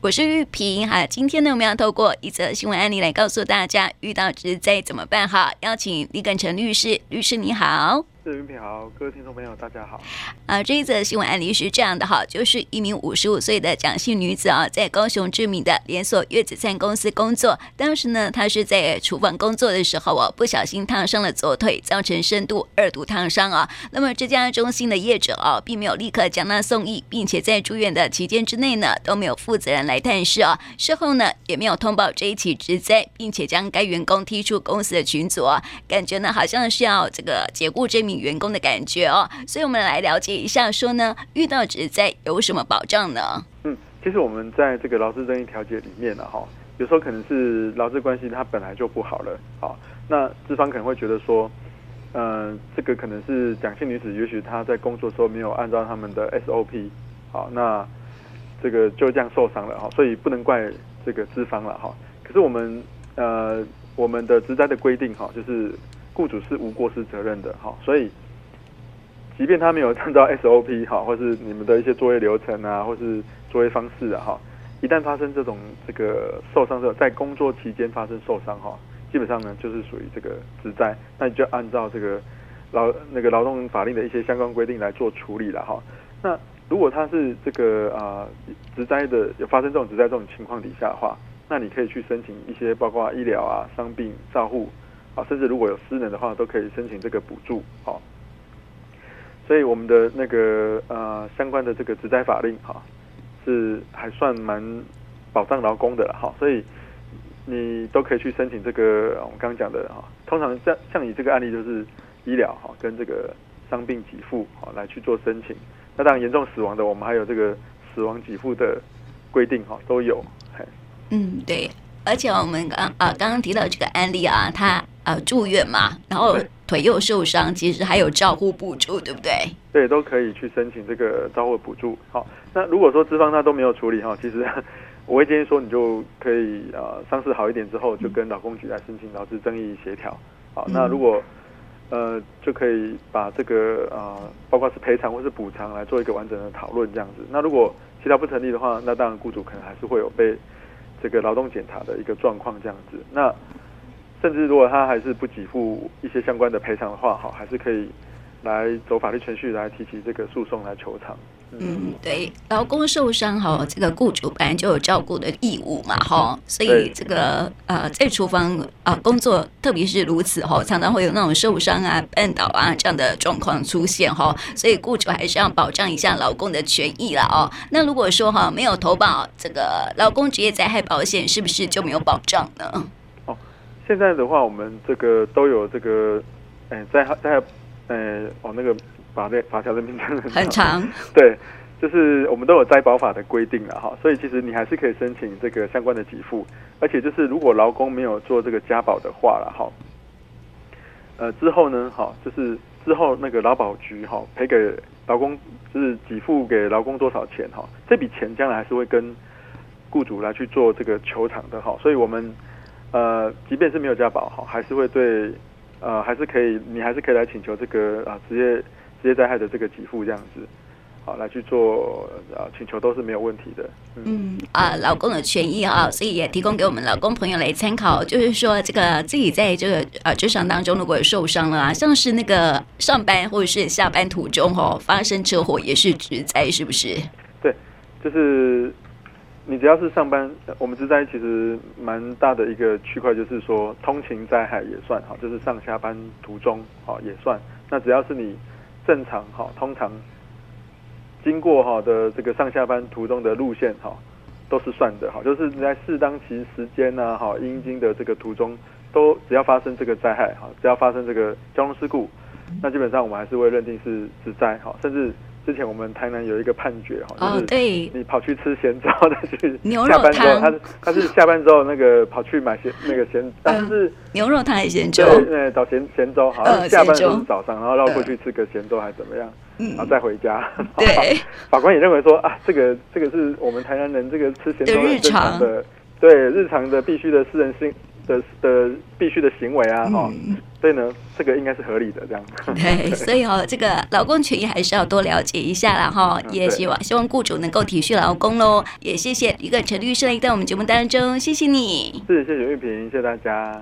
我是玉萍哈。今天呢，我们要透过一则新闻案例来告诉大家，遇到职灾怎么办哈？邀请李耿成律师，律师你好。是玉萍好，各位听众朋友大家好。啊，这一则新闻案例是这样的哈，就是一名五十五岁的蒋姓女子啊，在高雄知名的连锁月子餐公司工作。当时呢，她是在厨房工作的时候啊，不小心烫伤了左腿，造成深度二度烫伤啊。那么这家中心的业者啊，并没有立刻将她送医，并且在住院的期间之内呢，都没有负责人来探视啊。事后呢，也没有通报这一起职灾，并且将该员工踢出公司的群组啊。感觉呢，好像是要这个解雇这员工的感觉哦，所以我们来了解一下，说呢，遇到职灾有什么保障呢？嗯，其实我们在这个劳资争议调解里面呢，哈，有时候可能是劳资关系它本来就不好了，好，那资方可能会觉得说，嗯、这个可能是蒋姓女子，也许她在工作的时候没有按照他们的 SOP，好，那这个就这样受伤了哈，所以不能怪这个资方了哈。可是我们呃，我们的职灾的规定哈，就是。雇主是无过失责任的，哈，所以即便他没有按照 SOP 哈，或是你们的一些作业流程啊，或是作业方式啊，哈，一旦发生这种这个受伤的，在工作期间发生受伤哈，基本上呢就是属于这个职灾，那你就按照这个劳那个劳动法令的一些相关规定来做处理了哈。那如果他是这个啊职灾的有发生这种职灾这种情况底下的话，那你可以去申请一些包括医疗啊、伤病照护。甚至如果有私人的话，都可以申请这个补助。好，所以我们的那个呃相关的这个职灾法令哈，是还算蛮保障劳工的了哈。所以你都可以去申请这个我们刚刚讲的哈。通常像像你这个案例就是医疗哈跟这个伤病给付哈来去做申请。那当然严重死亡的，我们还有这个死亡给付的规定哈都有。嗯，对。而且我们刚啊刚刚提到这个案例啊，他呃住院嘛，然后腿又受伤，其实还有照护补助，对不对？对，都可以去申请这个照护补助。好，那如果说资方他都没有处理哈，其实 我会建议说，你就可以呃伤势好一点之后，就跟劳工局来申请劳资争议协调。好，那如果呃就可以把这个呃包括是赔偿或是补偿来做一个完整的讨论这样子。那如果其他不成立的话，那当然雇主可能还是会有被。这个劳动检查的一个状况这样子，那甚至如果他还是不给付一些相关的赔偿的话，好，还是可以来走法律程序来提起这个诉讼来求偿。嗯，对，劳工受伤哈，这个雇主本来就有照顾的义务嘛，哈，所以这个呃，在厨房啊、呃、工作，特别是如此哈，常常会有那种受伤啊、绊倒啊这样的状况出现哈，所以雇主还是要保障一下劳工的权益了哦。那如果说哈没有投保这个劳工职业灾害保险，是不是就没有保障呢？哦，现在的话，我们这个都有这个，哎，灾害灾害，呃，哦那个。法律法条的名称很长，对，就是我们都有灾保法的规定了哈，所以其实你还是可以申请这个相关的给付，而且就是如果劳工没有做这个加保的话了哈，呃之后呢，哈，就是之后那个劳保局哈赔给劳工，就是给付给劳工多少钱哈，这笔钱将来还是会跟雇主来去做这个求偿的哈，所以我们呃即便是没有家保哈，还是会对呃还是可以，你还是可以来请求这个啊职业。职业灾害的这个给付这样子，好来去做啊，请求都是没有问题的。嗯，嗯啊，老公的权益啊，所以也提供给我们老公朋友来参考。就是说，这个自己在这个呃职场当中，如果有受伤了啊，像是那个上班或者是下班途中哦，发生车祸也是职灾，是不是？对，就是你只要是上班，我们职灾其实蛮大的一个区块，就是说通勤灾害也算哈，就是上下班途中好也算。那只要是你。正常哈，通常经过哈的这个上下班途中的路线哈，都是算的哈，就是你在适当其时间呐哈，应经的这个途中，都只要发生这个灾害哈，只要发生这个交通事故，那基本上我们还是会认定是职灾哈，甚至。之前我们台南有一个判决哈，就是你跑去吃咸粥的去下班之后，他他是下班之后那个跑去买咸那个咸，但是牛肉汤还是咸粥？对，找咸咸粥，好像下班的时候早上，然后绕过去吃个咸粥还怎么样，然后再回家。对，法官也认为说啊，这个这个是我们台南人这个吃咸粥的日常。的，对日常的必须的私人性的的必须的行为啊，哈、嗯，所以呢，这个应该是合理的这样。对，所以哦，这个劳工权益还是要多了解一下啦。哈，也希望希望雇主能够体恤劳工喽。也谢谢一个陈律师来到我们节目当中，谢谢你。是，谢谢玉萍，谢谢大家。